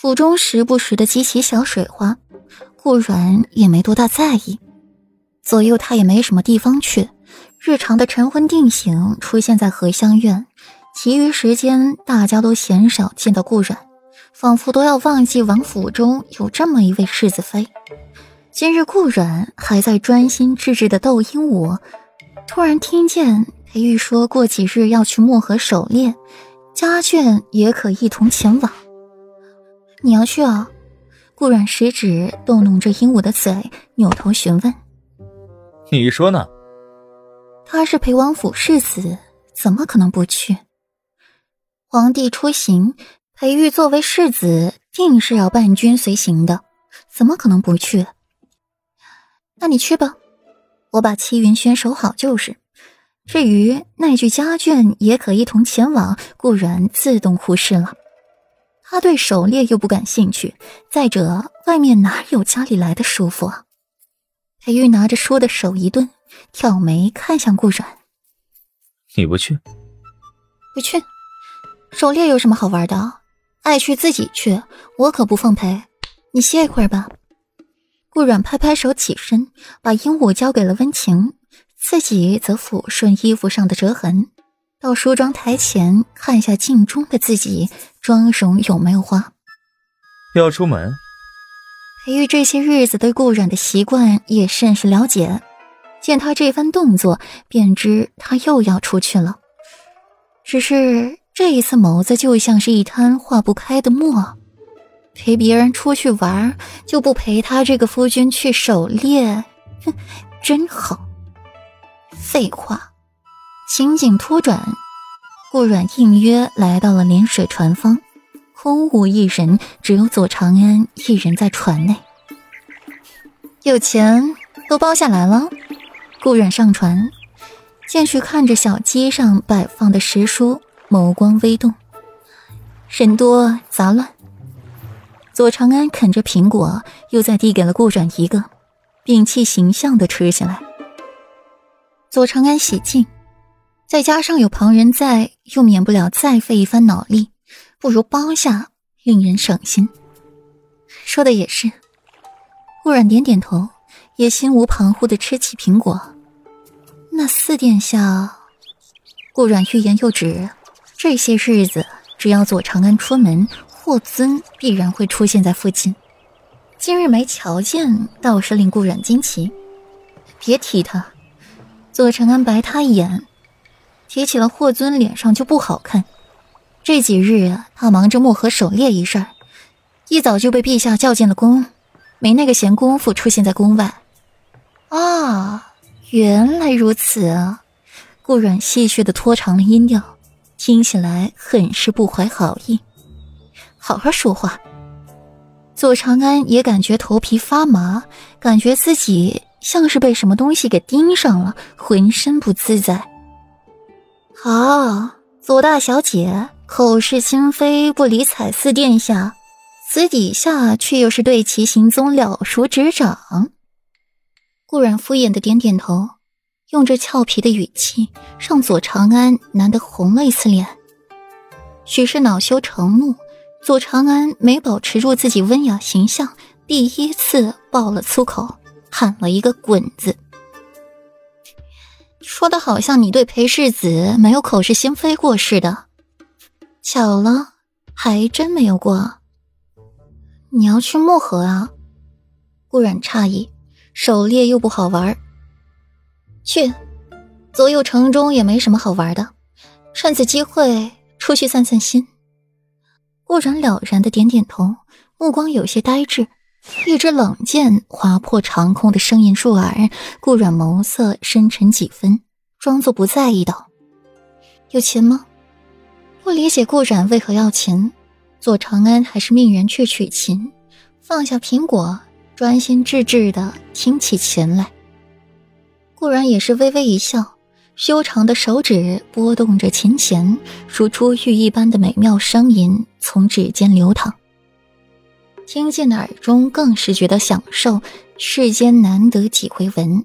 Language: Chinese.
府中时不时的激起小水花，顾然也没多大在意。左右他也没什么地方去，日常的晨昏定省出现在荷香院，其余时间大家都鲜少见到顾然，仿佛都要忘记王府中有这么一位世子妃。今日顾然还在专心致志的斗鹦鹉，突然听见裴玉说过几日要去漠河狩猎，家眷也可一同前往。你要去啊？顾阮食指动弄着鹦鹉的嘴，扭头询问：“你说呢？”他是裴王府世子，怎么可能不去？皇帝出行，裴玉作为世子，定是要伴君随行的，怎么可能不去？那你去吧，我把七云轩守好就是。至于那句家眷也可一同前往，顾然自动忽视了。他对狩猎又不感兴趣，再者，外面哪有家里来的舒服啊？裴玉拿着书的手一顿，挑眉看向顾然：“你不去？不去。狩猎有什么好玩的？爱去自己去，我可不奉陪。你歇一会儿吧。”顾然拍拍手起身，把鹦鹉交给了温情，自己则抚顺衣服上的折痕。到梳妆台前看下镜中的自己，妆容有没有花？要出门？裴玉这些日子对顾染的习惯也甚是了解，见他这番动作，便知他又要出去了。只是这一次眸子就像是一滩化不开的墨，陪别人出去玩，就不陪他这个夫君去狩猎，哼，真好。废话。情景突转，顾阮应约来到了涟水船坊，空无一人，只有左长安一人在船内。有钱都包下来了。顾阮上船，见去看着小机上摆放的食书，眸光微动。人多杂乱。左长安啃着苹果，又再递给了顾阮一个，摒弃形象的吃起来。左长安喜静。再加上有旁人在，又免不了再费一番脑力，不如包下，令人省心。说的也是。顾然点点头，也心无旁骛的吃起苹果。那四殿下，顾然欲言又止。这些日子，只要左长安出门，霍尊必然会出现在附近。今日没瞧见，倒是令顾然惊奇。别提他，左长安白他一眼。提起了霍尊，脸上就不好看。这几日他忙着漠河狩猎一事，一早就被陛下叫进了宫，没那个闲工夫出现在宫外。啊，原来如此啊！顾阮戏谑的拖长了音调，听起来很是不怀好意。好好说话。左长安也感觉头皮发麻，感觉自己像是被什么东西给盯上了，浑身不自在。好，左大小姐口是心非，不理睬四殿下，私底下却又是对其行踪了如指掌。顾然敷衍的点点头，用着俏皮的语气，让左长安难得红了一次脸。许是恼羞成怒，左长安没保持住自己温雅形象，第一次爆了粗口，喊了一个“滚”字。说的好像你对裴世子没有口是心非过似的，巧了，还真没有过。你要去漠河啊？顾然诧异，狩猎又不好玩。去，左右城中也没什么好玩的，趁此机会出去散散心。顾然了然的点点头，目光有些呆滞，一支冷箭划破长空的声音入耳，顾阮眸色深沉几分，装作不在意道：“有钱吗？”不理解顾阮为何要钱，左长安还是命人去取琴，放下苹果，专心致志的听起琴来。顾然也是微微一笑，修长的手指拨动着琴弦，如珠玉一般的美妙声音从指尖流淌。听见的耳中，更是觉得享受。世间难得几回闻，